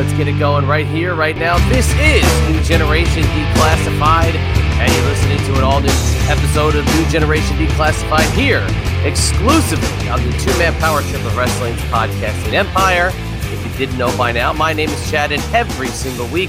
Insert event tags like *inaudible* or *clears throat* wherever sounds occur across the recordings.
let's get it going right here, right now. This is New Generation Declassified, and you're listening to an all new episode of New Generation Declassified here, exclusively on the two man power trip of wrestling's podcasting empire. If you didn't know by now, my name is Chad, and every single week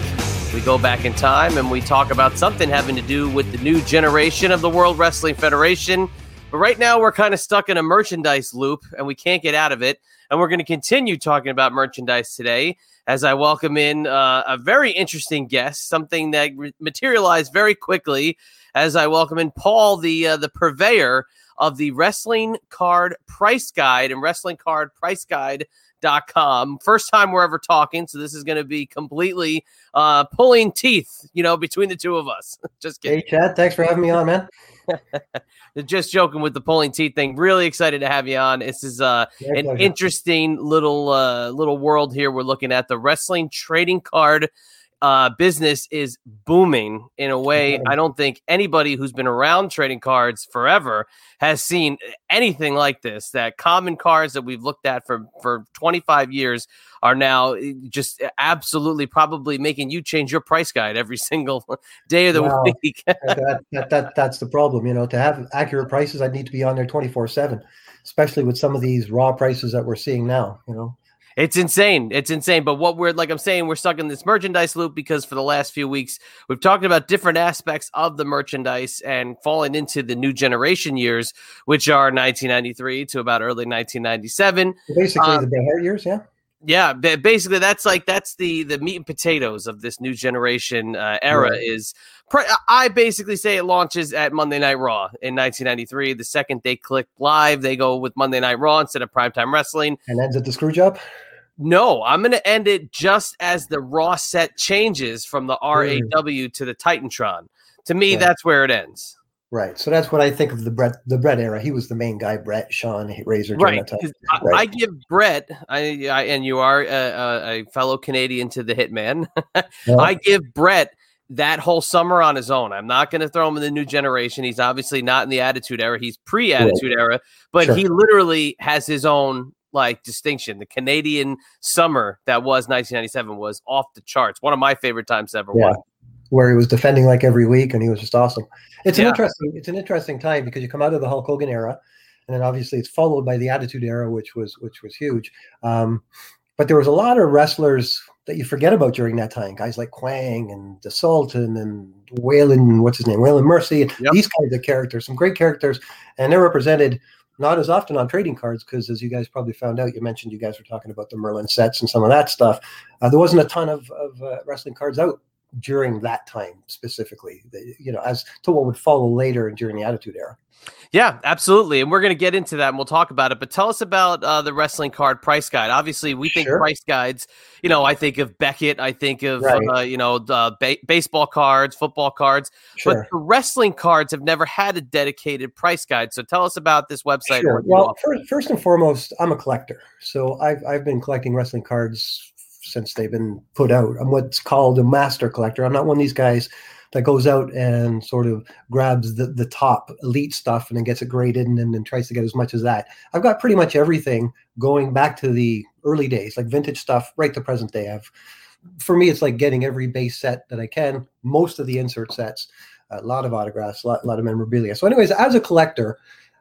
we go back in time and we talk about something having to do with the new generation of the World Wrestling Federation. But right now, we're kind of stuck in a merchandise loop and we can't get out of it. And we're going to continue talking about merchandise today as I welcome in uh, a very interesting guest, something that re- materialized very quickly as I welcome in Paul, the uh, the purveyor of the Wrestling Card Price Guide and Wrestling Card Price Guide. Dot com. First time we're ever talking, so this is going to be completely uh, pulling teeth, you know, between the two of us. *laughs* Just kidding. Hey, Chad. Thanks for having me on, man. *laughs* just joking with the pulling teeth thing. Really excited to have you on. This is uh, an pleasure. interesting little uh, little world here. We're looking at the wrestling trading card uh, business is booming in a way. I don't think anybody who's been around trading cards forever has seen anything like this. That common cards that we've looked at for for 25 years are now eh, just absolutely probably making you change your price guide every *laughs* single day of the Wow. week. *laughs* that, that, that, that's the problem. You know, to have accurate prices, I'd need to be on there 24 7, especially with some of these raw prices that we're seeing now. You know, It's insane. It's insane. But what we're like, I'm saying, we're stuck in this merchandise loop because for the last few weeks, we've talked about different aspects of the merchandise and falling into the new generation years, which are 1993 to about early 1997. basically Uh, the Bret Hart years. Yeah. Yeah, basically, that's like that's the the meat and potatoes of this new generation uh, era. Right. Is pre- I basically say it launches at Monday Night Raw in 1993. The second they click live, they go with Monday Night Raw instead of primetime wrestling. And ends at the screw job. No, I'm going to end it just as the Raw set changes from the RAW to the Titantron. To me, Yeah. that's where it ends. Right. So that's what I think of the Bret, the Bret era. He was the main guy, Bret, Shawn, Razor. Right. I, Right. I give Bret, I, I and you are a, a, a fellow Canadian to the Hitman. *laughs* Yeah. I give Bret that whole summer on his own. I'm not going to throw him in the new generation. He's obviously not in the Attitude Era. He's pre-Attitude Era, but Sure. he literally has his own like distinction. The Canadian summer that was 1997 was off the charts. One of my favorite times ever. Yeah. Won. Where he was defending like every week, and he was just awesome. It's an interesting, it's an interesting time because you come out of the Hulk Hogan era, and then obviously it's followed by the Attitude Era, which was which was huge. Um, but there was a lot of wrestlers that you forget about during that time, guys like Kwang and the Sultan and Waylon, what's his name, Waylon Mercy, and Yep. these kinds of characters, some great characters, and they're represented not as often on trading cards because, as you guys probably found out, you mentioned you guys were talking about the Merlin sets and some of that stuff. Uh, there wasn't a ton of, of uh, wrestling cards out during that time specifically, you know, as to what would follow later during the Attitude Era. Yeah, absolutely. And we're going to get into that and we'll talk about it. But tell us about uh, the wrestling card price guide. Obviously, we think Sure. price guides, you know, I think of Beckett, I think of, Right. uh, you know, the ba- baseball cards, football cards. But Sure. the wrestling cards have never had a dedicated price guide. So tell us about this website. Sure. Well, first, first and foremost, I'm a collector. So I've, I've been collecting wrestling cards since they've been put out. I'm what's called a master collector. I'm not one of these guys that goes out and sort of grabs the, the top elite stuff and then gets it graded and then, tries to get as much as that. I've got pretty much everything going back to the early days, like vintage stuff, right to present day. I've, for me, it's like getting every base set that I can, most of the insert sets, a lot of autographs, a lot, a lot of memorabilia. So, anyways, as a collector,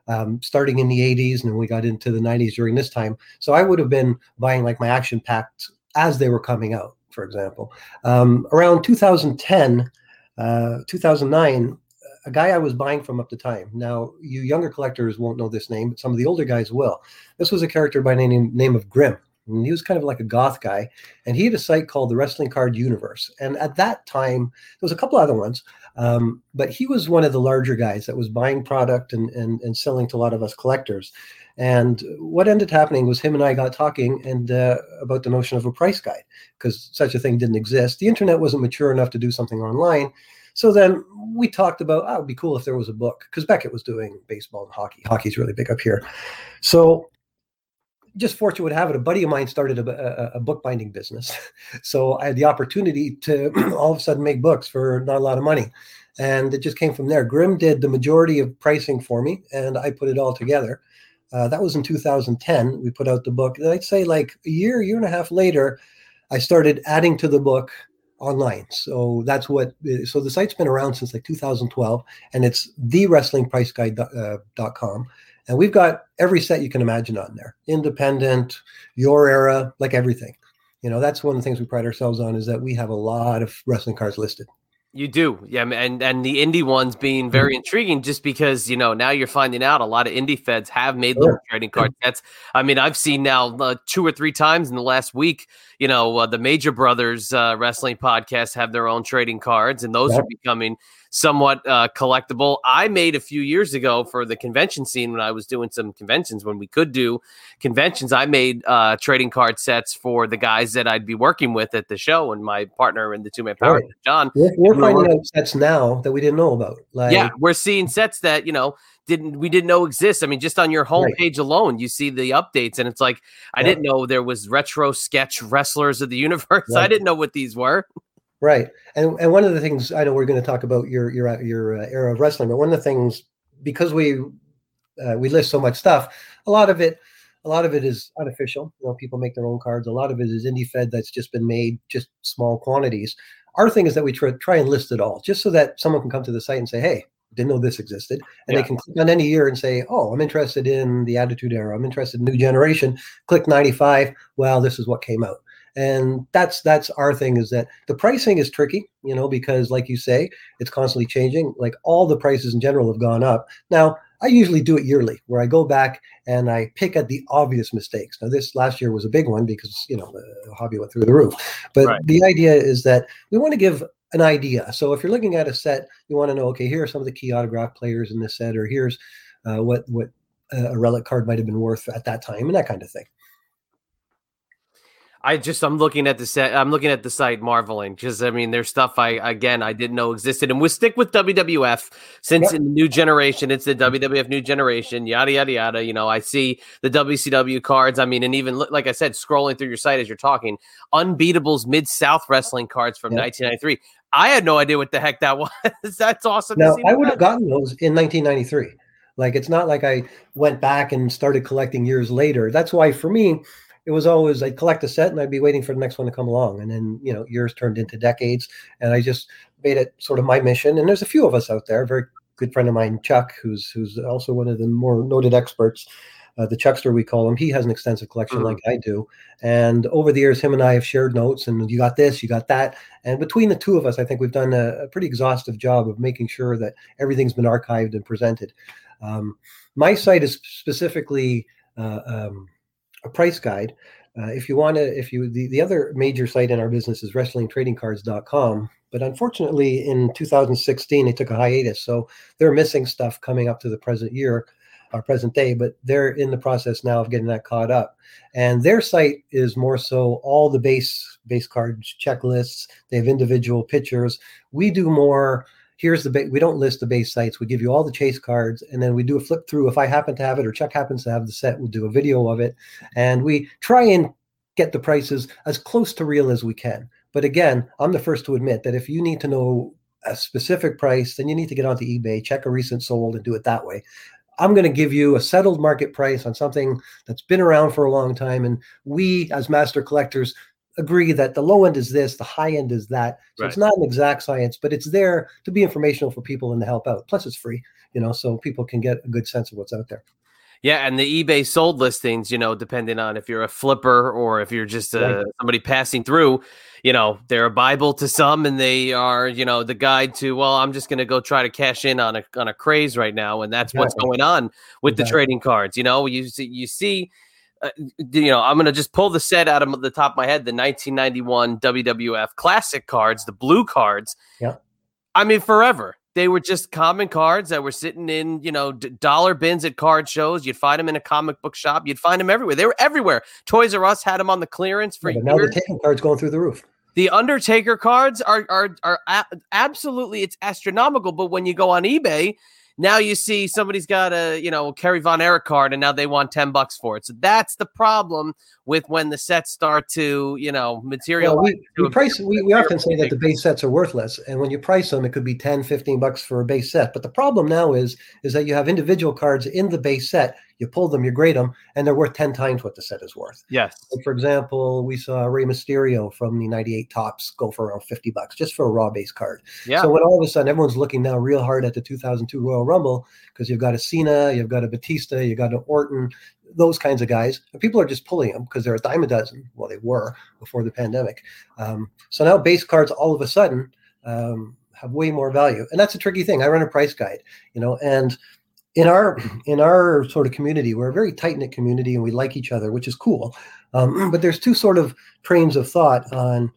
um, starting in the 80s and then we got into the 90s during this time. So I would have been buying like my action packs as they were coming out, for example. Um, around 2010, uh, 2009, a guy I was buying from at the time. Now, you younger collectors won't know this name, but some of the older guys will. This was a character by name, name of Grim. And he was kind of like a goth guy. And he had a site called the Wrestling Card Universe. And at that time, there was a couple other ones. Um, but he was one of the larger guys that was buying product and, and, and selling to a lot of us collectors. And what ended happening was him and I got talking and uh, about the notion of a price guide because such a thing didn't exist. The internet wasn't mature enough to do something online. So then we talked about, oh, it would be cool if there was a book because Beckett was doing baseball and hockey. Hockey's really big up here. So just fortune would have it, a buddy of mine started a, a, a bookbinding business. *laughs* so I had the opportunity to *clears throat* all of a sudden make books for not a lot of money. And it just came from there. Grim did the majority of pricing for me, and I put it all together. Uh, that was in 2010. We put out the book. I'd say like a year, year and a half later, I started adding to the book online. So that's what. So the site's been around since like 2012, and it's thewrestlingpriceguide.com. And we've got every set you can imagine on there. Independent, your era, like everything. You know, that's one of the things we pride ourselves on is that we have a lot of wrestling cards listed. You do, yeah, and and the indie ones being mm-hmm. very intriguing, just because you know now you're finding out a lot of indie feds have made sure. little trading card sets. I mean, I've seen now uh, two or three times in the last week. You know, uh, the Major Brothers uh, wrestling podcast have their own trading cards, and those are becoming somewhat uh, collectible. I made a few years ago for the convention scene when I was doing some conventions when we could do conventions. I made uh, trading card sets for the guys that I'd be working with at the show, and my partner in the two man power, right. John. We're, we're finding out sets now that we didn't know about. Like, yeah, we're seeing sets that you know didn't we didn't know exist. I mean, just on your homepage right. alone, you see the updates, and it's like I didn't know there was retro sketch wrestlers of the universe. *laughs* Right. I didn't know what these were. Right, and and one of the things I know we're going to talk about your your your uh, era of wrestling, but one of the things because we uh, we list so much stuff, a lot of it a lot of it is unofficial. You know, people make their own cards. A lot of it is indie fed that's just been made, just small quantities. Our thing is that we try, try and list it all, just so that someone can come to the site and say, "Hey, didn't know this existed," and yeah. they can click on any year and say, "Oh, I'm interested in the Attitude Era. I'm interested in New Generation." Click 95. Well, this is what came out and that's that's our thing is that the pricing is tricky you know because like you say it's constantly changing. Like all the prices in general have gone up. Now i usually do it yearly where i go back and i pick at the obvious mistakes. Now this last year was a big one because you know the hobby went through the roof. But right. the idea is that we want to give an idea. So if you're looking at a set you want to know okay here are some of the key autograph players in this set or here's uh, what what a relic card might have been worth at that time and that kind of thing I just I'm looking at the set. I'm looking at the site, marveling because I mean, there's stuff I again I didn't know existed, and we stick with WWF since yep. in the new generation, it's the WWF new generation, yada yada yada. You know, I see the WCW cards. I mean, and even like I said, scrolling through your site as you're talking, unbeatables mid South wrestling cards from yep. 1993. I had no idea what the heck that *laughs* was. That's awesome. Now I would have gotten those in 1993. Like it's not like I went back and started collecting years later. That's why for me it was always I'd collect a set and I'd be waiting for the next one to come along. And then, you know, years turned into decades. And I just made it sort of my mission. And there's a few of us out there, a very good friend of mine, Chuck, who's who's also one of the more noted experts. Uh, the Chuckster, we call him. He has an extensive collection mm-hmm. like I do. And over the years, him and I have shared notes, and you got this, you got that. And between the two of us, I think we've done a, a pretty exhaustive job of making sure that everything's been archived and presented. Um, my site is specifically uh, um, a price guide. Uh, if you want to, if you, the, the other major site in our business is wrestlingtradingcards.com. But unfortunately, in 2016, they took a hiatus. So they're missing stuff coming up to the present year, our present day, but they're in the process now of getting that caught up. And their site is more so all the base base cards checklists. They have individual pictures. We do more here's the we don't list the base sites. We give you all the chase cards and then we do a flip through. If i happen to have it or chuck happens to have the set we'll do a video of it. And we try and get the prices as close to real as we can. But again i'm the first to admit that if you need to know a specific price then you need to get onto ebay check a recent sold and do it that way. I'm going to give you a settled market price on something that's been around for a long time. And we, as master collectors, agree that the low end is this, the high end is that. So right. it's not an exact science, but it's there to be informational for people and to help out. Plus, it's free, you know, so people can get a good sense of what's out there. Yeah, and the eBay sold listings, you know, depending on if you're a flipper or if you're just uh, right. somebody passing through, you know, they're a bible to some, and they are, you know, the guide to. Well, I'm just going to go try to cash in on a on a craze right now, and that's exactly. what's going on with exactly. the trading cards. You know, you you see uh, you know, I'm going to just pull the set out of the top of my head the 1991 WWF Classic cards, the blue cards. Yeah. I mean, forever. They were just common cards that were sitting in, you know, d- dollar bins at card shows. You'd find them in a comic book shop. You'd find them everywhere. They were everywhere. Toys R Us had them on the clearance for Yeah, years. now the taking cards going through the roof. The Undertaker cards are are are a- absolutely it's astronomical. But when you go on eBay, now you see somebody's got a you know Kerry Von Erich card, and now they want ten bucks for it. So that's the problem with when the sets start to you know material. Well, we, we price we, we often say that the base sets are worthless and when you price them it could be 10 15 bucks for a base set but the problem now is is that you have individual cards in the base set you pull them you grade them and they're worth 10 times what the set is worth yes, Like, for example we saw Rey Mysterio from the 98 Topps go for around 50 bucks just for a raw base card yeah, so when all of a sudden everyone's looking now real hard at the 2002 Royal Rumble because you've got a Cena, you've got a Batista, you've got an Orton, those kinds of guys. And people are just pulling them because they're a dime a dozen. Well, they were before the pandemic. Um, so now base cards all of a sudden um, have way more value, and that's a tricky thing. I run a price guide, you know, and in our in our sort of community, we're a very tight knit community, and we like each other, which is cool. Um, *clears throat* but there's two sort of trains of thought on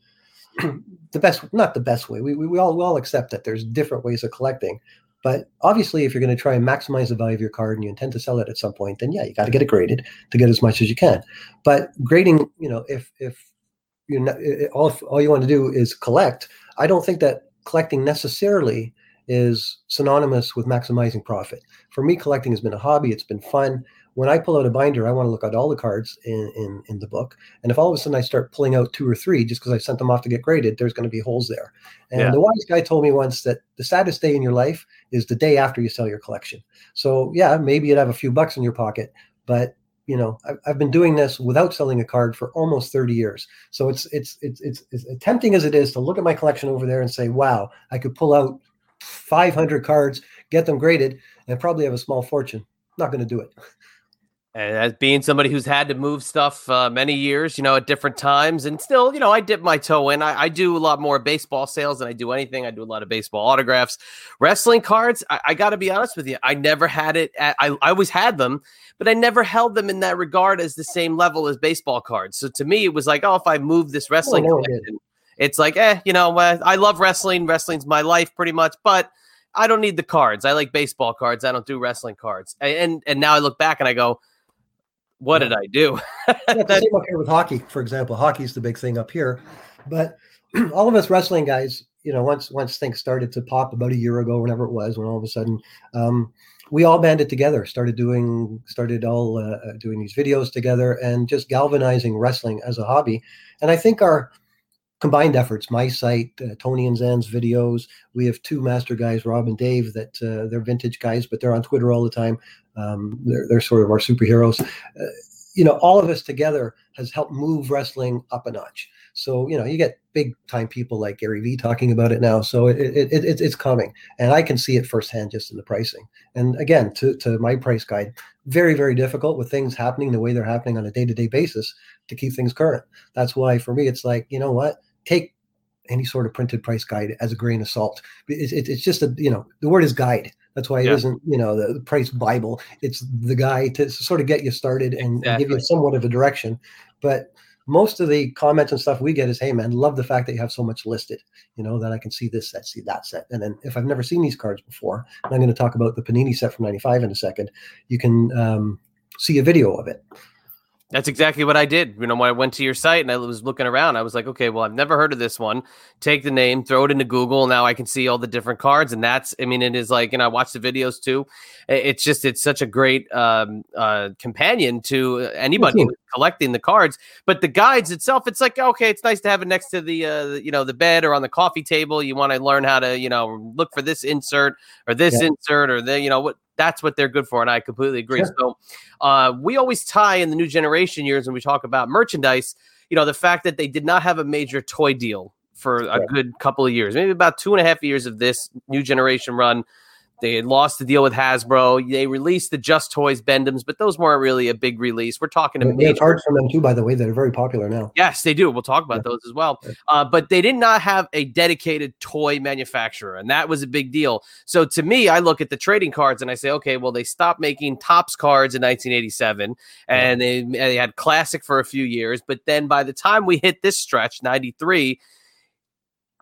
*clears throat* the best not the best way. We, we, we all we all accept that there's different ways of collecting. But obviously if you're going to try and maximize the value of your card and you intend to sell it at some point then yeah you got to get it graded to get as much as you can. But grading you know if if you're not i- i- all, all you want to do is collect i don't think that collecting necessarily is synonymous with maximizing profit for me collecting has been a hobby it's been fun when i pull out a binder i want to look at all the cards in in, in the book and if all of a sudden I start pulling out two or three just because I sent them off to get graded, there's going to be holes there. And Yeah. the wise guy told me once that the saddest day in your life is the day after you sell your collection. So yeah, maybe you'd have a few bucks in your pocket, but you know, I've, I've been doing this without selling a card for almost 30 years. So it's, it's it's it's it's as tempting as it is to look at my collection over there and say, "Wow, I could pull out 500 cards, get them graded, and probably have a small fortune." Not going to do it. and as being somebody who's had to move stuff uh, many years, you know, at different times, and still, you know, I dip my toe in. I, I do a lot more baseball sales than I do anything. I do a lot of baseball autographs, wrestling cards. I, I got to be honest with you, I never had it. At, I I always had them, but I never held them in that regard as the same level as baseball cards. So to me, it was like, oh, if I move this wrestling it did. collection, it's like, eh, you know, uh, I love wrestling. Wrestling's my life, pretty much, but. I don't need the cards. I like baseball cards. I don't do wrestling cards. And and, and now I look back and I go, what did I do? Yeah, *laughs* same up here with hockey, for example. Hockey's the big thing up here, but *clears throat* all of us wrestling guys, you know, once once things started to pop about a year ago, whenever it was, when all of a sudden um, we all banded together, started doing, started all uh, uh, doing these videos together, and just galvanizing wrestling as a hobby. And I think our combined efforts, my site, uh, Tony and Zan's videos, we have two master guys, Rob and Dave, that uh, they're vintage guys, but they're on Twitter all the time. Um, they're, they're sort of our superheroes. Uh, you know, all of us together has helped move wrestling up a notch. So, you know, you get big time people like Gary Vee talking about it now. So it, it, it, it's- coming. And I can see it firsthand just in the pricing. And again, to, to my price guide, very, very difficult with things happening the way they're happening on a day to day basis to keep things current. That's why for me, it's like, you know what? Take any sort of printed price guide as a grain of salt. It's, it's, it's just a, you know, the word is guide. That's why it Yeah. not you know, the, the price Bible. It's the guide to sort of get you started and, and give you somewhat of a direction. But most of the comments and stuff we get is, "Hey, man, love the fact that you have so much listed. You know that I can see this set, see that set, and then if I've never seen these cards before, and I'm going to talk about the Panini set from '95 in a second, you can um, see a video of it. That's exactly what I did. You know, when I went to your site and I was looking around, I was like, okay, well, I've never heard of this one. Take the name, throw it into Google. Now I can see all the different cards. And that's, I mean, it is like, and I watch the videos too. It's just, it's such a great um, uh, companion to anybody Mhm. who's collecting the cards. But the guides itself, it's like, okay, it's nice to have it next to the, uh, you know, the bed or on the coffee table. You want to learn how to, you know, look for this insert or this Yeah. insert or the, you know, what that's what they're good for. And I completely agree. Sure. So, uh, we always tie in the new generation years when we talk about merchandise, you know, the fact that they did not have a major toy deal for a good couple of years, maybe about two and a half years of this new generation run. They had lost the deal with Hasbro. They released the Just Toys Bend-Ems, but those weren't really a big release. We're talking a They have cards from them too, by the way, that are very popular now. Yes, they do. We'll talk about those as well. Uh, but they did not have a dedicated toy manufacturer, and that was a big deal. So to me, I look at the trading cards and I say, okay, well, they stopped making Topps cards in 1987, and they, they had Classic for a few years. But then by the time we hit this stretch, 93,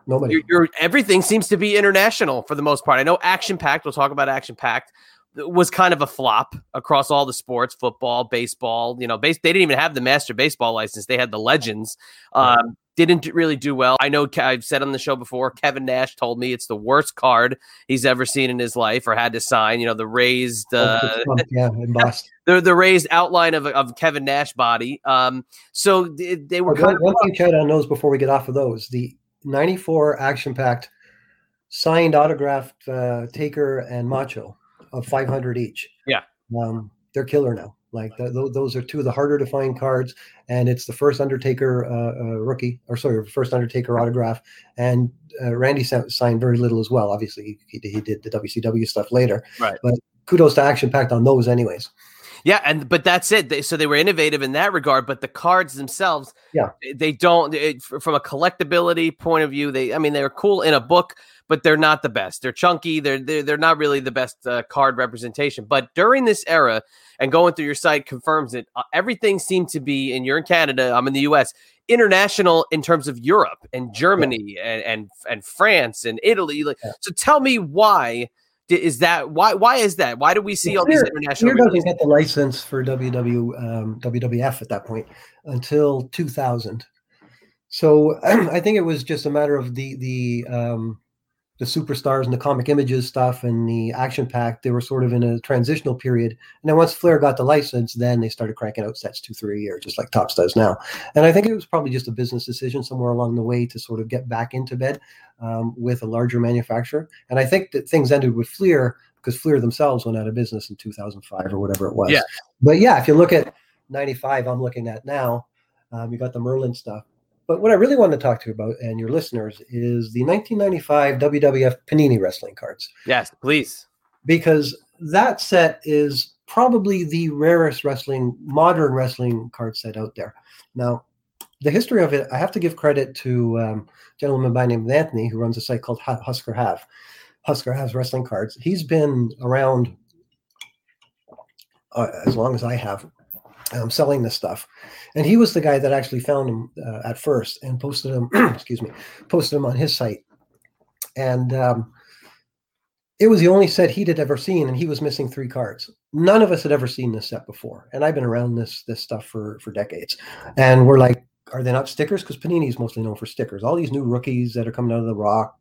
Nobody. you're, you're everything seems to be international for the most part. I know Action Packed. We'll talk about Action Packed. Was kind of a flop across all the sports, football, baseball. You know, base. They didn't even have the master baseball license. They had the Legends. Um, didn't really do well. I know I've said on the show before. Kevin Nash told me it's the worst card he's ever seen in his life or had to sign. You know, the raised, uh, yeah, *laughs* embossed. the the raised outline of of Kevin Nash body. Um, so they, they were But kind one, of one thing, Chad, on those before we get off of those, the '94 action packed signed autographed uh, Taker and Macho of 500 each. Yeah. um, they're killer now. Like th- th- those are two of the harder to find cards, and it's the first Undertaker uh, uh, rookie, or sorry, first Undertaker autograph. And uh, Randy sa- signed very little as well. Obviously, he, he did the WCW stuff later. Right. But kudos to Action Packed on those, anyways. Yeah, and but that's it. They, so they were innovative in that regard, but the cards themselves, Yeah. they don't. It, from a collectability point of view, they, I mean, they're cool in a book, but they're not the best. They're chunky. They're they're, they're not really the best uh, card representation. But during this era, and going through your site confirms it, uh, everything seemed to be. And you're in Canada. I'm in the U.S. International in terms of Europe and Germany and and and France and Italy. Like, Yeah. So tell me why. Is that why? Why is that? Why do we see all these international? Fleer doesn't get the license for WW, um, WWF at that point until 2000. So *clears throat* I think it was just a matter of the the um, the superstars and the comic images stuff and the action pack. They were sort of in a transitional period, and then once Fleer got the license, then they started cranking out sets two, three a year, just like Topps does now. And I think it was probably just a business decision somewhere along the way to sort of get back into bed um, with a larger manufacturer. And I think that things ended with Fleer because Fleer themselves went out of business in 2005 or whatever it was. Yeah. But yeah, if you look at 95, I'm looking at now, um, you got the Merlin stuff. But what I really want to talk to you about and your listeners is the 1995 WWF Panini wrestling cards Yes, please. because that set is probably the rarest wrestling modern wrestling card set out there. Now, the history of it, I have to give credit to um, a gentleman by the name of Anthony who runs a site called Husker Have. Husker Have's wrestling cards. He's been around uh, as long as I have. Um, selling this stuff, and he was the guy that actually found him uh, at first and posted him. *clears throat* excuse me, posted him on his site, and um, it was the only set he'd had ever seen, and he was missing three cards. None of us had ever seen this set before, and I've been around this this stuff for for decades. And we're like, are they not stickers? Because Panini is mostly known for stickers. All these new rookies that are coming out of the Rock,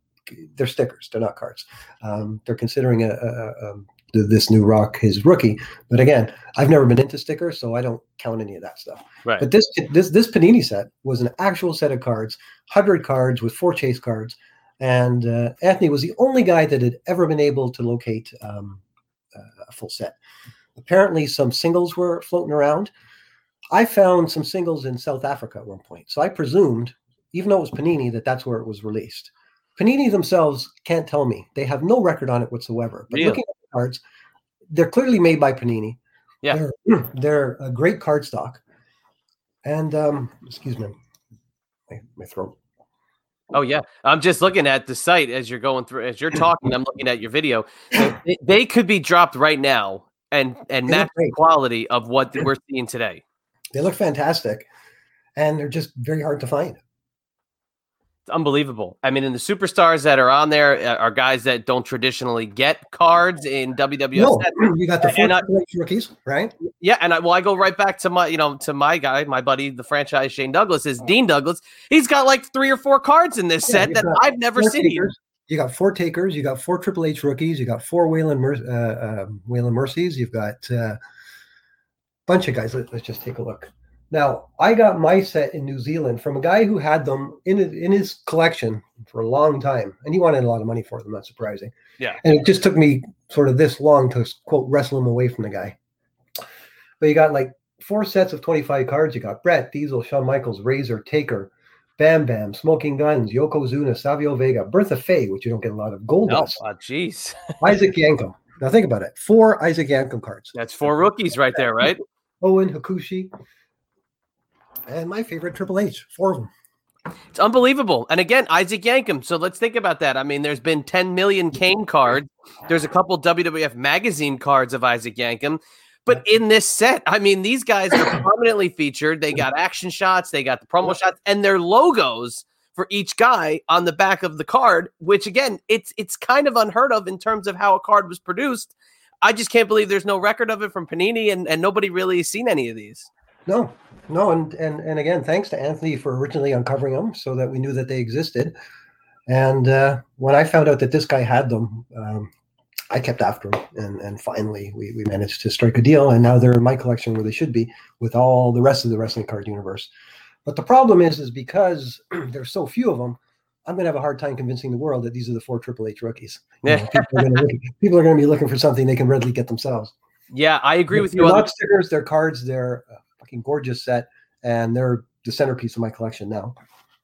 they're stickers. They're not cards. Um, they're considering a, a, a, um, this new Rock his rookie, but again, I've never been into stickers, so I don't count any of that stuff. Right. But this this this Panini set was an actual set of cards, hundred cards with four chase cards, and uh, Anthony was the only guy that had ever been able to locate um, uh, a full set. Apparently, some singles were floating around. I found some singles in South Africa at one point, so I presumed, even though it was Panini, that that's where it was released. Panini themselves can't tell me; they have no record on it whatsoever. But Really? looking at cards, they're clearly made by Panini. Yeah. they're, *clears throat* they're a great card stock. And um, excuse me, my, my throat. Oh yeah, I'm just looking at the site as you're going through. As you're talking, I'm looking at your video. They, they could be dropped right now and and match the quality of what we're seeing today. They look fantastic, and they're just very hard to find. It's unbelievable. I mean, and the superstars that are on there uh, are guys that don't traditionally get cards in WWF. No, *clears throat* you got the And I- rookies, right? Yeah, and I, well, I go right back to my, you know, to my guy, my buddy, the franchise Shane Douglas is Dean Douglas. He's got like three or four cards in this Yeah, set that I've never seen. takers. You got four takers. You got four Triple H rookies. You got four Waylon Mer- uh, um, Waylon Mercies. You've got a uh, bunch of guys. Let, us just take a look. Now, I got my set in New Zealand from a guy who had them in his, in his collection for a long time, and he wanted a lot of money for them. Not surprising. Yeah. And it just took me sort of this long to quote wrestle him away from the guy. But you got like four sets of 25 cards. You got Bret, Diesel, Shawn Michaels, Razor, Taker, Bam Bam, Smoking Gunns, Yokozuna, Savio Vega, Bertha Faye, which you don't get a lot of. Gold No, dust, uh, jeez, *laughs* Isaac Yankem. Now think about it. Four Isaac Yankem cards. that's four rookies right there, right? Owen Hakushi. And my favorite Triple H, four of them. It's unbelievable. And again, Isaac Yankem. So let's think about that. I mean, there's been 10 million Kane cards. There's a couple WWF magazine cards of Isaac Yankem. But in this set, I mean, these guys are prominently featured. They got action shots, they got the promo shots, and their logos for each guy on the back of the card, which again, it's it's kind of unheard of in terms of how a card was produced. I just can't believe there's no record of it from Panini and, and nobody really has seen any of these. No, no, and and and again, thanks to Anthony for originally uncovering them so that we knew that they existed. And uh, when I found out that this guy had them, um, I kept after them, and and finally we we managed to strike a deal, and now they're in my collection where they should be with all the rest of the wrestling card universe. But the problem is, is because *clears throat* there's so few of them, I'm going to have a hard time convincing the world that these are the four Triple H rookies. You know, Yeah. people, are gonna look- *laughs* people are going to be looking for something they can readily get themselves. Yeah, I agree with They're you on not stickers, they're cards, they're a fucking gorgeous set, and they're the centerpiece of my collection now.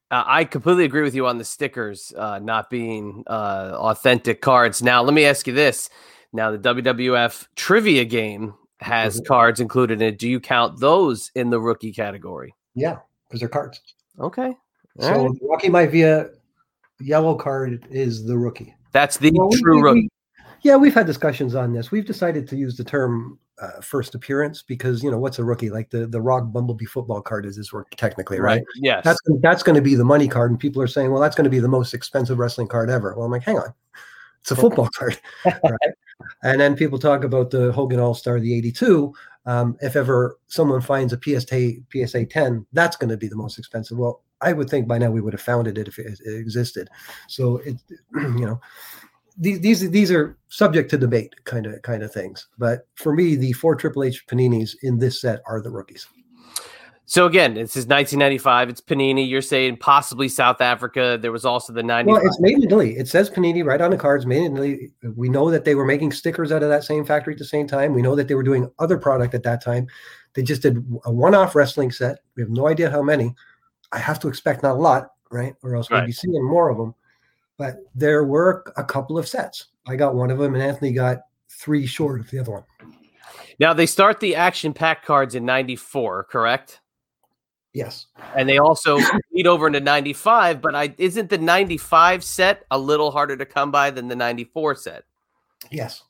Uh, I completely agree with you on the stickers uh, not being uh, authentic cards. Now, let me ask you this: Now, the WWF trivia game has Mhm. cards included in it. Do you count those in the rookie category? Yeah, because they're cards. Okay, So All right. the Rocky Maivia yellow card is the rookie. that's the Well, true we- rookie. we- yeah, we've had discussions on this. We've decided to use the term uh, first appearance because you know what's a rookie? Like the the Rock Bumblebee football card is his rookie technically, right? Yes. That's that's going to be the money card, and people are saying, well, that's going to be the most expensive wrestling card ever. Well, I'm like, hang on, it's a football card, *laughs* right? And then people talk about the Hogan All Star, the '82. Um, if ever someone finds a PSA PSA 10, that's going to be the most expensive. Well, I would think by now we would have found it if it, it existed. So it, *clears throat* you know, these these these are subject to debate, kind of kind of things. But for me, the four Triple H paninis in this set are the rookies. so again, this is 1995. It's Panini. You're saying possibly South Africa. There was also the 95. Well, it's made in Italy. It says Panini right on the cards, made in Italy. We know that they were making stickers out of that same factory at the same time. We know that they were doing other product at that time. They just did a one-off wrestling set. We have no idea how many. I have to expect not a lot, right? Or else we'd be seeing more of them. But there were a couple of sets. I got one of them, and Anthony got three short of the other one. now they start the action pack cards in 94, correct? Yes. and they also lead over into 95 but i isn't the 95 set a little harder to come by than the 94 set Yes.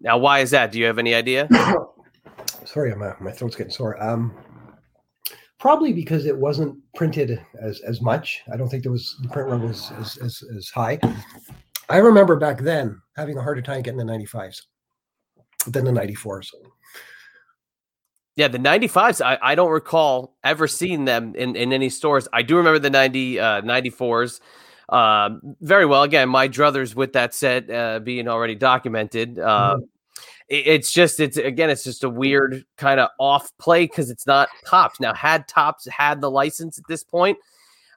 now why is that do you have any idea *coughs* Sorry, my, my throat's getting sore. Um, probably because it wasn't printed as as much. I don't think there was the print run was as, as, as high. I remember back then having a harder time getting the 95s than the 94s. yeah the 95s i, I don't recall ever seeing them in, in any stores i do remember the 90 uh, 94s um, very well again my druthers with that set uh, being already documented uh, it- it's just it's again it's just a weird kind of off play because it's not Topps. Now had Topps had the license at this point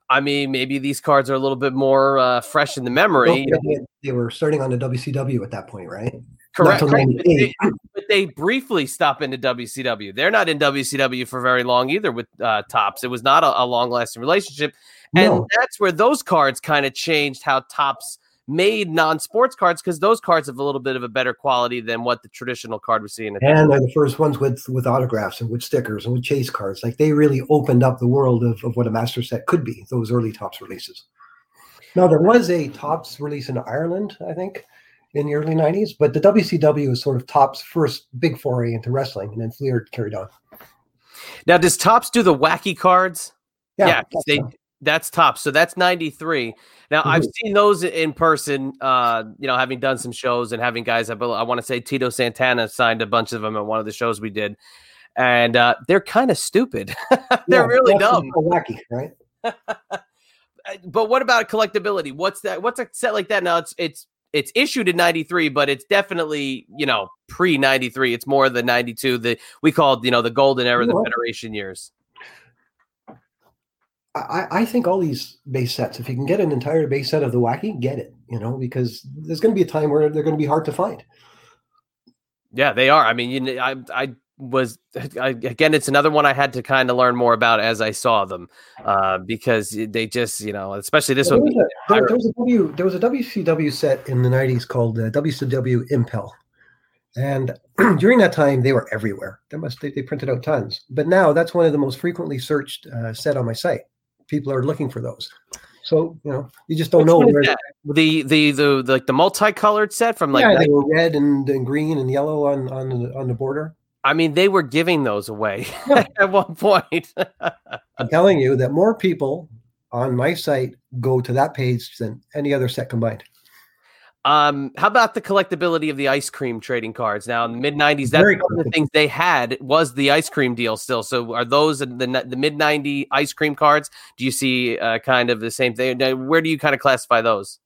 i mean maybe these cards are a little bit more uh, fresh in the memory. Well, they, were starting on the WCW at that point, right? correct, but, they, but they briefly stop into wcw they're not in wcw for very long either with uh, Topps. It was not a, a long lasting relationship. And No. that's where those cards kind of changed how Topps made non-sports cards because those cards have a little bit of a better quality than what the traditional card was seeing at And they're the first ones with with autographs and with stickers and with chase cards. Like they really opened up the world of, of what a master set could be, those early Topps releases. Now there was a Topps release in Ireland, I think, in the early 90s, but the WCW was sort of Topps' first big foray into wrestling, and then Fleer carried on. now does Topps do the wacky cards yeah, that's they. That's top. So that's 93. Now I've Mhm. seen those in person, uh, you know, having done some shows and having guys, I, I want to say Tito Santana signed a bunch of them at one of the shows we did. And uh, they're kind of stupid. *laughs* they're Yeah, really dumb. so wacky, right? *laughs* Uh, But what about collectability? What's that? What's a set like that? Now it's it's it's issued in 93, but it's definitely, you know, pre 93. It's more the 92, the we called, you know, the golden era, the Federation years. I, I think all these base sets, if you can get an entire base set of the wacky, get it, you know, because there's going to be a time where they're going to be hard to find. Yeah, they are. I mean, you, I, I was again it's another one i had to kind of learn more about as i saw them uh, because they just you know especially this Well, one there, was a, there, there was a W, there was a WCW set in the 90s called uh, WCW Impel. And *clears throat* during that time, they were everywhere. They must they, they printed out tons. But now that's one of the most frequently searched uh, set on my site. People are looking for those. So you know, you just don't Which know where. the, the the the like the multicolored set from like yeah, they were red and, and green and yellow on on the, on the border. i mean they were giving those away Yeah. *laughs* at one point *laughs* I'm telling you that more people on my site go to that page than any other set combined. Um, how about the collectability of the ice cream trading cards? Now in the mid '90s, that's Very one of the things they had was the ice cream deal still. So are those the the, the mid '90 ice cream cards? Do you see uh, kind of the same thing? Now, Where do you kind of classify those?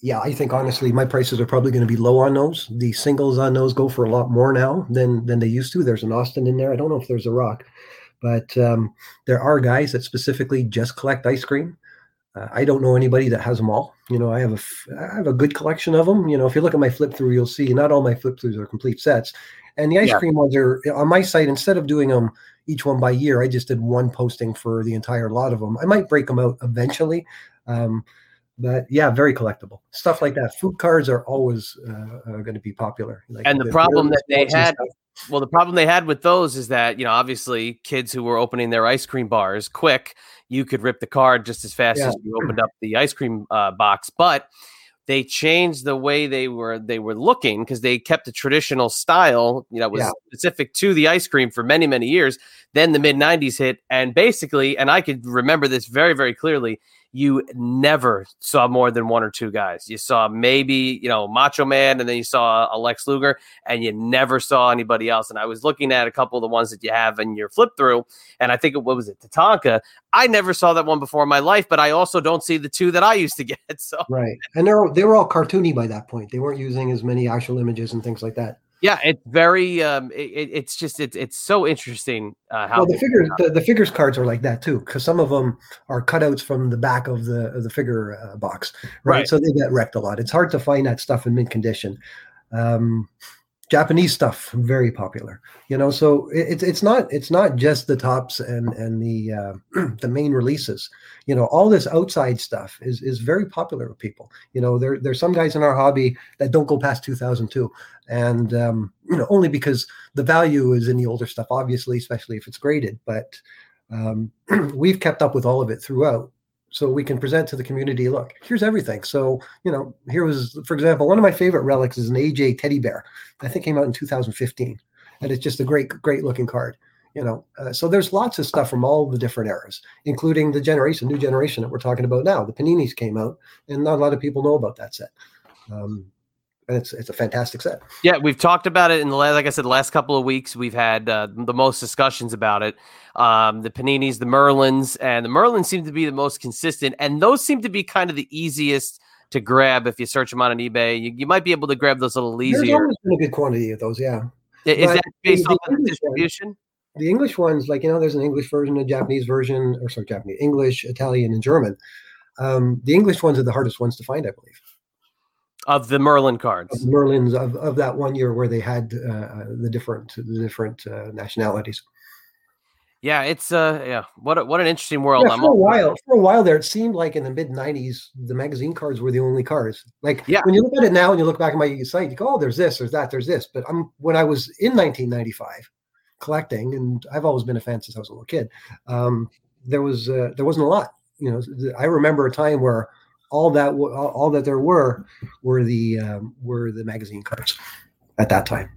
Yeah, I think honestly, my prices are probably going to be low on those. The singles on those go for a lot more now than than they used to. There's an Austin in there. I don't know if there's a Rock, but um, there are guys that specifically just collect ice cream. Uh, I don't know anybody that has them all. You know, I have a f- I have a good collection of them. You know, if you look at my flip through, you'll see not all my flip throughs are complete sets. And the ice Yeah. cream ones are on my site. Instead of doing them each one by year, I just did one posting for the entire lot of them. I might break them out eventually. Um, but yeah, very collectible stuff like that. Food cards are always uh, going to be popular. Like And the problem that they had-. Well, the problem they had with those is that you know obviously kids who were opening their ice cream bars quick, you could rip the card just as fast Yeah. as you opened up the ice cream uh, box, but they changed the way they were they were looking because they kept the traditional style you know was Yeah. specific to the ice cream for many many years then the mid 90s hit and basically and i could remember this very very clearly you never saw more than one or two guys. You saw maybe you know macho man and then you saw uh, Alex luger and you never saw anybody else. And i was looking at a couple of the ones that you have in your flip through and i think it what was it tatanka? I never saw that one before in my life but i also don't see the two that i used to get *laughs* so. Right, and they're they were all cartoony by that point. They weren't using as many actual images and things like that. Yeah, it's very. Um, it, it- it's just it's it's so interesting uh, how well, the figures the, the figures cards are like that too, because some of them are cutouts from the back of the of the figure uh, box, right? Right. So they get wrecked a lot. It's hard to find that stuff in mint condition. Um, Japanese stuff very popular, you know. So it's it's not it's not just the Topps and and the uh, *clears throat* the main releases. You know, all this outside stuff is is very popular with people. You know, there there's some guys in our hobby that don't go past 2002, and um, you know only because the value is in the older stuff, obviously, especially if it's graded. But um, *clears throat* we've kept up with all of it throughout, so we can present to the community. Look, here's everything. So you know, here was, for example, one of my favorite relics is an AJ teddy bear. I think came out in 2015, and it's just a great, great looking card. You know, uh, so there's lots of stuff from all the different eras, including the generation, new generation that we're talking about now. The Paninis came out, and not a lot of people know about that set. Um, and it's it's a fantastic set. Yeah, we've talked about it in the last, like I said, the last couple of weeks. We've had uh, the most discussions about it. Um, the Paninis, the Merlins, and the Merlins seem to be the most consistent, and those seem to be kind of the easiest to grab if you search them on an eBay. You, you might be able to grab those a little easier. There's always been a good quantity of those, yeah. Is but that based the on the English one- distribution? the English ones, like you know, there's an English version, a Japanese version, or sorry, Japanese, English, Italian, and German. Um, the English ones are the hardest ones to find, I believe. Of the Merlin Of cards. the Merlins of, of that one year where they had uh, the different the different uh, nationalities. Yeah, it's uh, yeah. What a, what an interesting world. Yeah, I'm for a while, for a while there, it seemed like in the mid '90s, the magazine cards were the only cards. Like Yeah. when you look at it now and you look back at my site, you go, "Oh, there's this, there's that, there's this." But I'm when I was in 1995 collecting, and I've always been a fan since I was a little kid. Um, there was uh, there wasn't a lot. You know, I remember a time where all that all, that there were were the um, were the magazine cards at that time.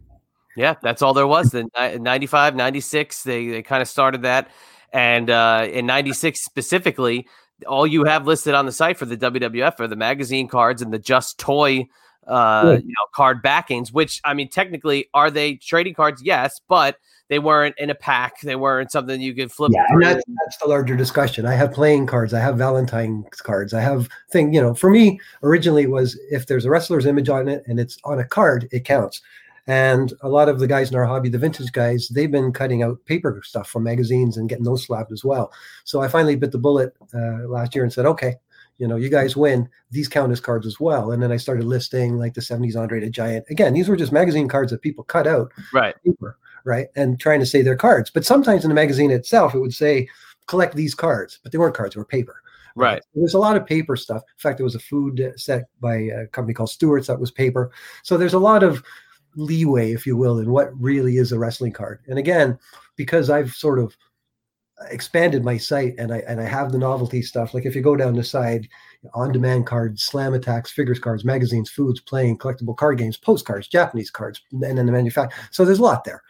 Yeah, that's all there was. Ni- 95, 96, they, they kind of started that. And uh, in 96 specifically, all you have listed on the site for the WWF are the magazine cards and the Just Toy uh, you know, card backings, which, I mean, technically, are they trading cards? Yes, but they weren't in a pack. They weren't something you could flip. Yeah, and that's, that's the larger discussion. I have playing cards. I have Valentine's cards. I have thing. You know, for me, originally was if there's a wrestler's image on it and it's on a card, it counts. And a lot of the guys in our hobby, the vintage guys, they've been cutting out paper stuff from magazines and getting those slapped as well. So I finally bit the bullet uh, last year and said, okay, you know, you guys win. These count as cards as well. And then I started listing like the 70s Andre the Giant. Again, these were just magazine cards that people cut out right. paper, right? And trying to say they're cards. But sometimes in the magazine itself, it would say collect these cards, but they weren't cards; they were paper. Right. There's a lot of paper stuff. In fact, there was a food set by a company called Stewart's that was paper. So there's a lot of leeway, if you will, in what really is a wrestling card. And again, because I've sort of expanded my site and I and I have the novelty stuff. Like if you go down the side, on-demand cards, slam attacks, figures cards, magazines, foods, playing, collectible card games, postcards, Japanese cards, and then the manufacturer. So there's a lot there.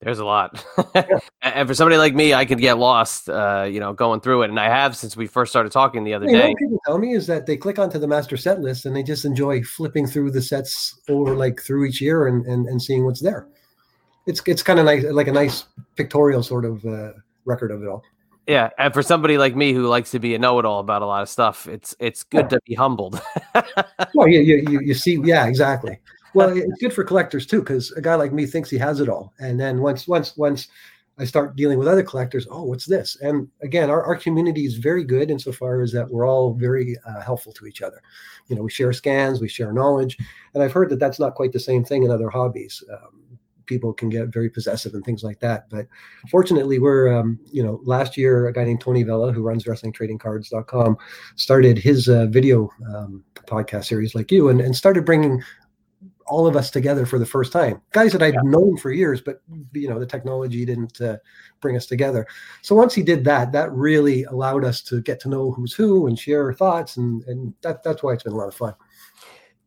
There's a lot. *laughs* and for somebody like me, I could get lost, uh, you know, going through it. And I have since we first started talking the other You day. what people tell me is that they click onto the master set list and they just enjoy flipping through the sets over like through each year and and, and seeing what's there. It's it's kind of nice, like a nice pictorial sort of uh, record of it all. Yeah, and for somebody like me who likes to be a know-it-all about a lot of stuff, it's it's good to be humbled. *laughs* Well, you, you, you, you see, yeah, exactly. Well, it's good for collectors too, because a guy like me thinks he has it all, and then once once once I start dealing with other collectors, oh, what's this? And again, our, our community is very good insofar as that we're all very uh, helpful to each other. You know, we share scans, we share knowledge, and I've heard that that's not quite the same thing in other hobbies. Um, people can get very possessive and things like that. But fortunately, we're, um, you know, last year, a guy named Tony Vella, who runs WrestlingTradingCards.com, started his uh, video um, podcast series like you and, and started bringing all of us together for the first time. Guys that I'd Yeah. known for years, but, you know, the technology didn't uh, bring us together. So once he did that, that really allowed us to get to know who's who and share our thoughts. And, and that, that's why it's been a lot of fun.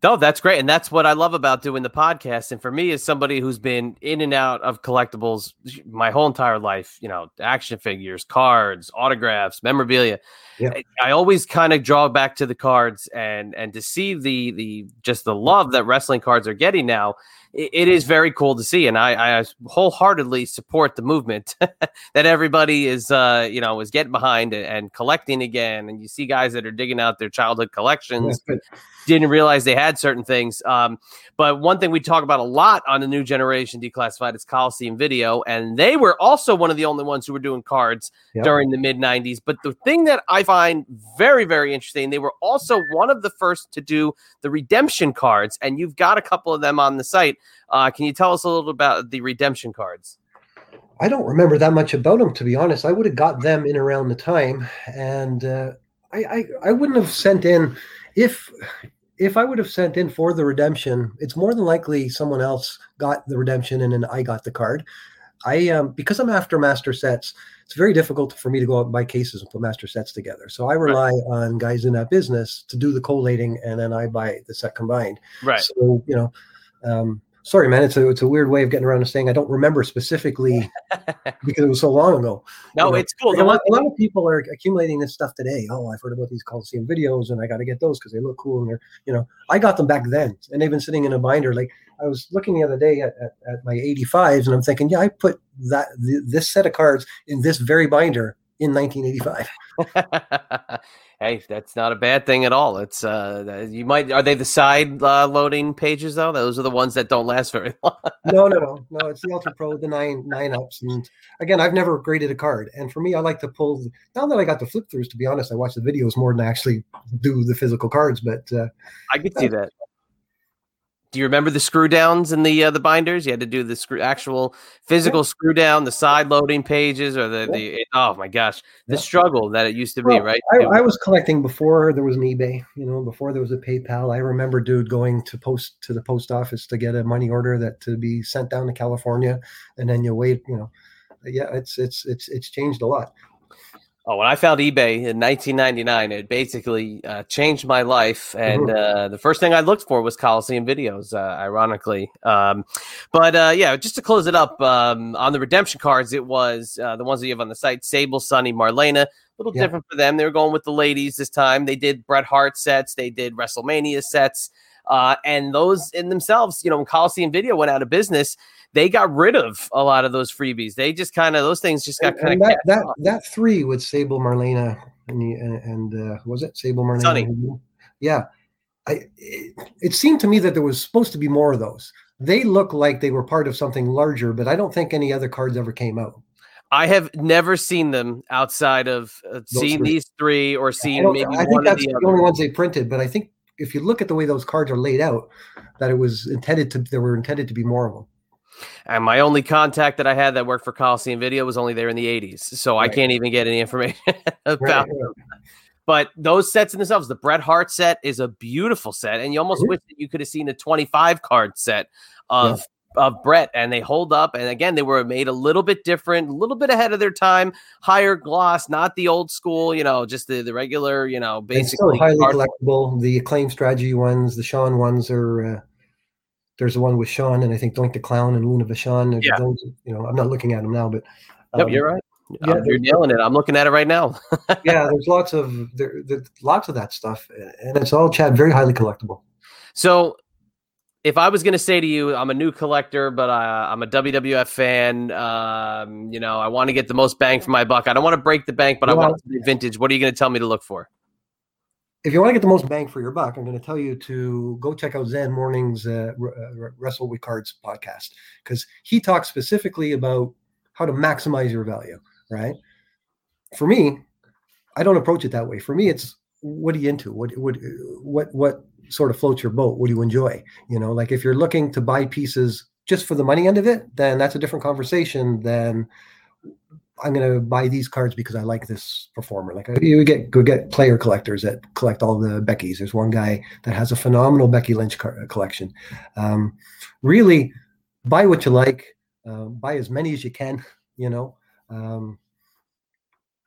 No, that's great. And that's what I love about doing the podcast. And for me, as somebody who's been in and out of collectibles my whole entire life, you know, action figures, cards, autographs, memorabilia, Yeah. I, I always kind of draw back to the cards and and to see the the just the love that wrestling cards are getting now. It, is very cool to see, and I, I wholeheartedly support the movement *laughs* that everybody is, uh, you know, is getting behind and, collecting again. And you see guys that are digging out their childhood collections didn't realize they had certain things. Um, but one thing we talk about a lot on the new generation declassified is Coliseum Video, and they were also one of the only ones who were doing cards Yep. during the mid '90s. But the thing that I find very, very interesting, they were also one of the first to do the redemption cards, and you've got a couple of them on the site. Uh, can you tell us a little about the redemption cards? I don't remember that much about them, to be honest. I would have got them in around the time, and uh, I, I I wouldn't have sent in if if I would have sent in for the redemption. It's more than likely someone else got the redemption, and then I got the card. I um, because I'm after master sets. It's very difficult for me to go out and buy cases and put master sets together. So I rely on guys in that business to do the collating, and then I buy the set combined. Right. So you know, um, sorry, man. It's a it's a weird way of getting around to saying I don't remember specifically *laughs* because it was so long ago. No, you know, it's cool. Like a, lot, a lot of people are accumulating this stuff today. Oh, I've heard about these Coliseum videos, and I got to get those because they look cool. And they're, you know, I got them back then, and they've been sitting in a binder. Like I was looking the other day at, at, at my 85s, and I'm thinking, yeah, I put that th- this set of cards in this very binder in 1985. *laughs* hey, that's not a bad thing at all. It's uh, you might are they the side uh, loading pages though? Those are the ones that don't last very *laughs* long. no, no, no, no. It's the Ultra Pro, the nine nine ups, and again, I've never graded a card. And for me, I like to pull. Now that I got the flip throughs, to be honest, I watch the videos more than I actually do the physical cards. But uh, I could see that. Do you remember the screw downs in the uh, the binders? You had to do the screw actual physical screw down, the side loading pages, or the, the oh my gosh, the Yeah. struggle that it used to be, right? I, I was collecting before there was an eBay, you know, before there was a PayPal. I remember, dude, going to post to the post office to get a money order that to be sent down to California, and then you wait, you know. Yeah, it's it's it's it's changed a lot. Oh, when I found eBay in 1999, it basically uh, changed my life. And Mhm. uh, the first thing I looked for was Coliseum videos, uh, ironically. Um, but uh, yeah, just to close it up um, on the redemption cards, it was uh, the ones that you have on the site Sable, Sunny, Marlena. A little Yeah. different for them. They were going with the ladies this time. They did Bret Hart sets, they did WrestleMania sets. Uh, and those in themselves, you know, when Coliseum Video went out of business, they got rid of a lot of those freebies. They just kind of those things just got kind of that that that three with Sable, Marlena, and and, and uh, was it Sable, Marlena? Sunny. Yeah, I it, it seemed to me that there was supposed to be more of those. They look like they were part of something larger, but I don't think any other cards ever came out. I have never seen them outside of uh, seeing three. these three or seeing maybe I think one of that's the the only ones they printed, but I think if you look at the way those cards are laid out, that it was intended to there were intended to be more of them. And my only contact that I had that worked for Coliseum Video was only there in the 80s. So right. I can't even get any information *laughs* about right. them. But those sets in themselves, the Bret Hart set is a beautiful set. And you almost mm-hmm. wish that you could have seen a 25 card set of yeah of Bret and they hold up. And again, they were made a little bit different, a little bit ahead of their time, higher gloss, not the old school, you know, just the, the regular, you know, basically highly collectible. The acclaim strategy ones, the Shawn ones are. Uh, there's the one with Shawn and I think Doink the Clown and Luna Vachon. Yeah. Those, you know, I'm not looking at them now, but um, yep, you're right. Yeah, um, you're nailing it. I'm looking at it right now. *laughs* yeah, there's lots of there, there's lots of that stuff, and it's all Chad very highly collectible. So if I was going to say to you, I'm a new collector, but uh, I'm a WWF fan. Um, you know, I want to get the most bang for my buck. I don't want to break the bank, but well, I want to be vintage. What are you going to tell me to look for? If you want to get the most bang for your buck, I'm going to tell you to go check out Zen Morning's uh, uh Wrestle with Cards podcast because he talks specifically about how to maximize your value. Right? For me, I don't approach it that way. For me, it's what are you into? What what what what sort of floats your boat? What do you enjoy? You know, like if you're looking to buy pieces just for the money end of it, then that's a different conversation than I'm going to buy these cards because I like this performer. Like you get go get player collectors that collect all the Beckys. There's one guy that has a phenomenal Becky Lynch car- collection. Um, really, buy what you like. Uh, buy as many as you can. You know, um,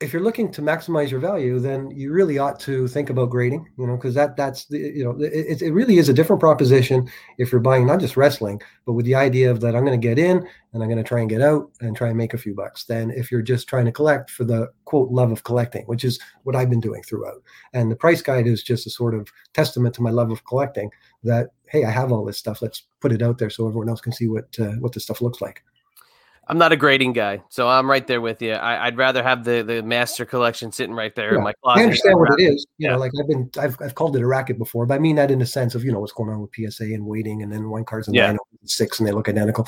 if you're looking to maximize your value, then you really ought to think about grading, you know, because that that's the you know it, it really is a different proposition if you're buying not just wrestling, but with the idea of that I'm going to get in and I'm going to try and get out and try and make a few bucks. Then if you're just trying to collect for the quote love of collecting, which is what I've been doing throughout, and the price guide is just a sort of testament to my love of collecting. That hey, I have all this stuff. Let's put it out there so everyone else can see what uh, what this stuff looks like. I'm not a grading guy, so I'm right there with you. I, would rather have the the master collection sitting right there yeah. in my closet. I understand what it is. You yeah. know, like I've been, I've, I've called it a racket before, but I mean that in the sense of you know what's going on with PSA and waiting, and then one card's in yeah. six, and they look identical,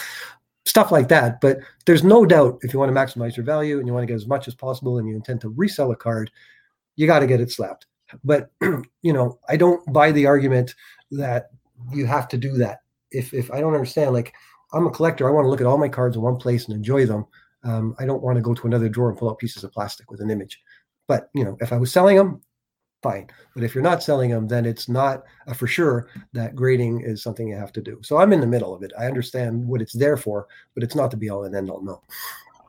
stuff like that. But there's no doubt if you want to maximize your value and you want to get as much as possible, and you intend to resell a card, you got to get it slapped. But *clears throat* you know, I don't buy the argument that you have to do that. If if I don't understand, like I'm a collector. I want to look at all my cards in one place and enjoy them. Um, I don't want to go to another drawer and pull out pieces of plastic with an image. But you know, if I was selling them, fine. But if you're not selling them, then it's not for sure that grading is something you have to do. So I'm in the middle of it. I understand what it's there for, but it's not to be all and end all. No.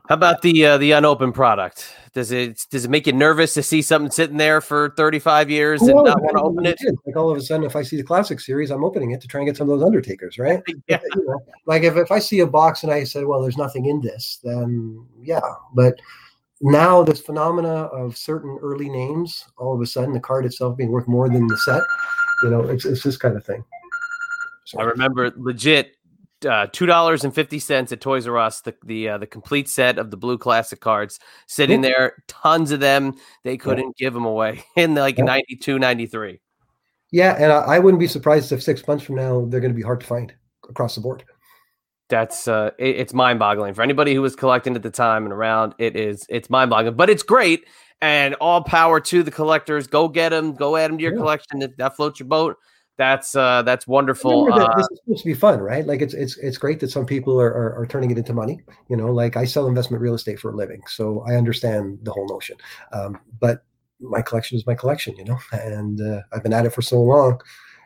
How about the uh, the unopened product? Does it does it make you nervous to see something sitting there for 35 years and not want to open it? Like all of a sudden, if I see the classic series, I'm opening it to try and get some of those Undertakers, right? *laughs* yeah. You know, like if, if I see a box and I say, well, there's nothing in this, then yeah. But now this phenomena of certain early names, all of a sudden the card itself being worth more than the set, you know, it's, it's this kind of thing. So, I remember legit uh, two dollars and fifty cents at Toys R Us. The the uh, the complete set of the blue classic cards sitting there, tons of them. They couldn't yeah. give them away *laughs* in like yeah. 92, 93. Yeah, and I, I, wouldn't be surprised if six months from now they're going to be hard to find across the board. That's uh, it, it's mind boggling for anybody who was collecting at the time and around. It is it's mind boggling, but it's great. And all power to the collectors. Go get them. Go add them to your yeah. collection. If that floats your boat, that's uh, that's wonderful. That uh, this is supposed to be fun, right? Like it's it's it's great that some people are, are, are turning it into money. You know, like I sell investment real estate for a living, so I understand the whole notion. Um, but my collection is my collection, you know, and uh, I've been at it for so long,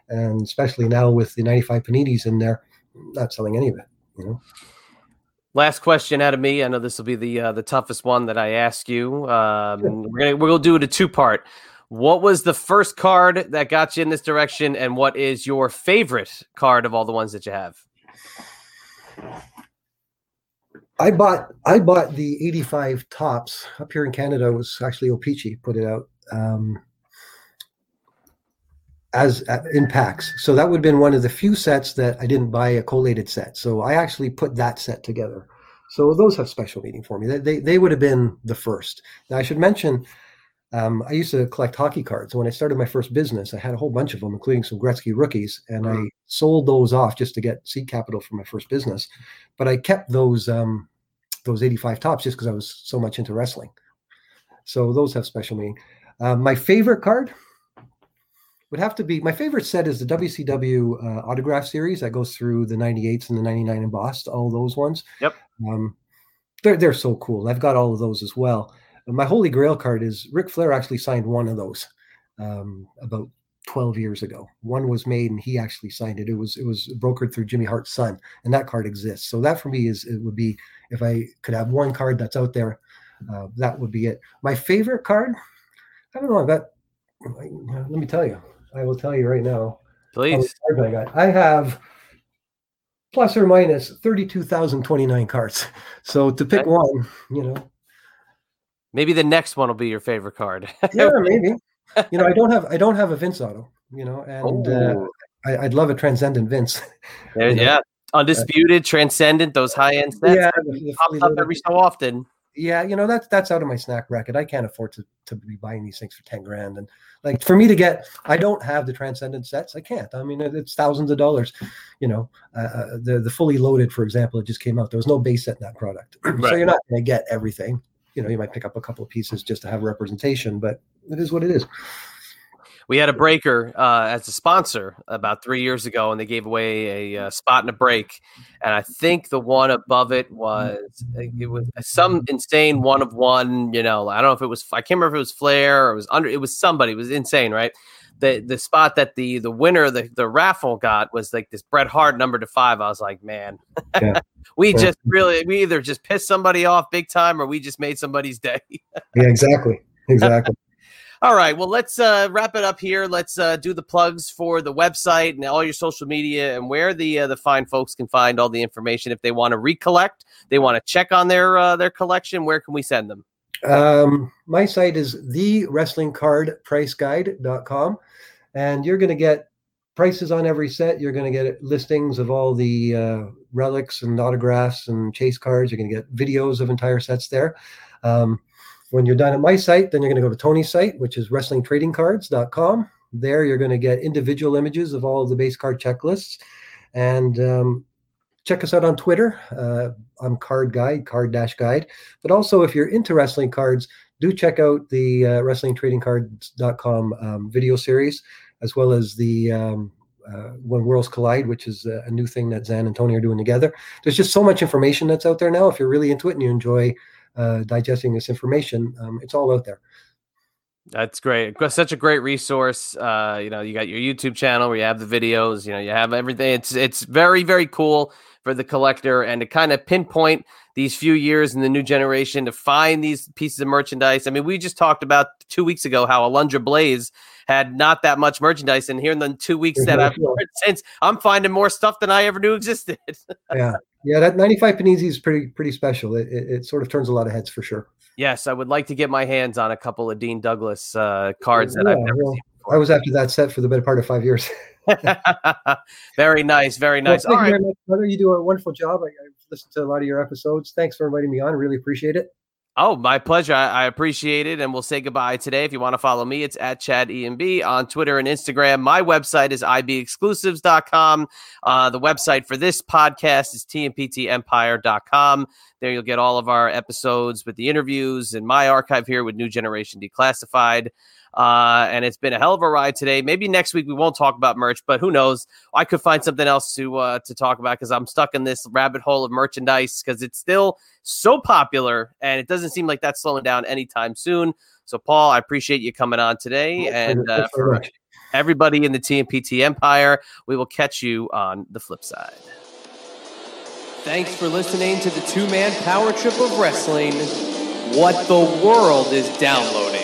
and especially now with the 95 paninis in there, I'm not selling any of it. You know. Last question out of me. I know this will be the uh, the toughest one that I ask you. Um, sure. We're gonna we're gonna do it a two part. What was the first card that got you in this direction, and what is your favorite card of all the ones that you have? I bought I bought the 85 Topps up here in Canada. It was actually O-Pee-Chee put it out um, as uh, in packs. So that would have been one of the few sets that I didn't buy a collated set. So I actually put that set together. So those have special meaning for me. They, they, they would have been the first. Now I should mention um, I used to collect hockey cards. When I started my first business, I had a whole bunch of them, including some Gretzky rookies, and I sold those off just to get seed capital for my first business. But I kept those um, those 85 Topps just because I was so much into wrestling. So those have special meaning. Uh, my favorite card would have to be my favorite set is the WCW uh, autograph series that goes through the 98s and the 99 embossed, all those ones. Yep. Um, they're they're so cool. I've got all of those as well. My Holy Grail card is Ric Flair actually signed one of those um, about 12 years ago. One was made and he actually signed it. It was it was brokered through Jimmy Hart's son, and that card exists. So that for me is it would be if I could have one card that's out there, uh, that would be it. My favorite card, I don't know. I got. Let me tell you. I will tell you right now. Please. I got. I have plus or minus 32,029 cards. So to pick one, you know, Maybe the next one will be your favorite card. *laughs* yeah, maybe. You know, I don't have I don't have a Vince auto, you know, and uh, Oh, I, I'd love a transcendent Vince. *laughs* there- know, yeah. Undisputed, transcendent, those high end sets. yeah, Pops up every so often. yeah, you know that's that's out of my snack bracket. I can't afford to to be buying these things for ten grand, and like for me to get, I don't have the transcendent sets. I can't. I mean, it's thousands of dollars. You know, uh, uh, the the fully loaded, for example, it just came out. There was no base set in that product, *clears throat* so you're not going to get everything. You know, you might pick up a couple of pieces just to have representation, but it is what it is. We had a breaker uh, as a sponsor about three years ago, and they gave away a uh, spot and a break. And I think the one above it was it was some insane one of one. You know, I don't know if it was I can't remember if it was Flair or it was under. It was somebody. It was insane, right? The the spot that the the winner the the raffle got was like this Bret Hart number to five. I was like, man, Yeah. *laughs* we Yeah. just really we either just pissed somebody off big time or we just made somebody's day. *laughs* Yeah, exactly, exactly. All right. Well, let's uh, wrap it up here. Let's uh, do the plugs for the website and all your social media and where the uh, the fine folks can find all the information if they want to recollect, they want to check on their uh, their collection. Where can we send them? Um, my site is the and you're going to get prices on every set. You're going to get listings of all the uh, relics and autographs and chase cards. You're going to get videos of entire sets there. Um, when you're done at my site, then you're going to go to Tony's site, which is wrestlingtradingcards.com. There, you're going to get individual images of all of the base card checklists. And um, check us out on Twitter. Uh, I'm Card Guide, Card Dash Guide. But also, if you're into wrestling cards, do check out the uh, wrestlingtradingcards.com um, video series, as well as the um, uh, When Worlds Collide, which is a, new thing that Zan and Tony are doing together. There's just so much information that's out there now. If you're really into it and you enjoy uh, digesting this information, um, it's all out there. That's great. Such a great resource. Uh, you know, you got your YouTube channel where you have the videos. You know, you have everything. It's it's very very cool for the collector and to kind of pinpoint these few years in the new generation to find these pieces of merchandise. I mean, we just talked about two weeks ago how Alundra Blaze had not that much merchandise, and here in the two weeks that I've heard since, I'm finding more stuff than I ever knew existed. *laughs* yeah, yeah. That 95 Panini is pretty pretty special. It, it, it sort of turns a lot of heads for sure. yes, I would like to get my hands on a couple of Dean Douglas uh, cards that I've never well, seen. I was after that set for the better part of five years. *laughs* *laughs* very nice, very Well, nice. thank All you right. very much, brother. You do a wonderful job. I, I've listened to a lot of your episodes. Thanks for inviting me on. Really appreciate it. Oh, my pleasure. I, I appreciate it. And we'll say goodbye today. If you want to follow me, it's at Chad EMB on Twitter and Instagram. My website is ibexclusives.com. Uh, the website for this podcast is tmptempire.com. There you'll get all of our episodes with the interviews and my archive here with New Generation Declassified. Uh, and it's been a hell of a ride today. Maybe next week we won't talk about merch, but who knows? I could find something else to uh, to talk about because I'm stuck in this rabbit hole of merchandise because it's still so popular and it doesn't seem like that's slowing down anytime soon. So, Paul, I appreciate you coming on today, and uh, for much. everybody in the TMPT Empire, we will catch you on the flip side. Thanks for listening to the two man power trip of wrestling. What the world is downloading.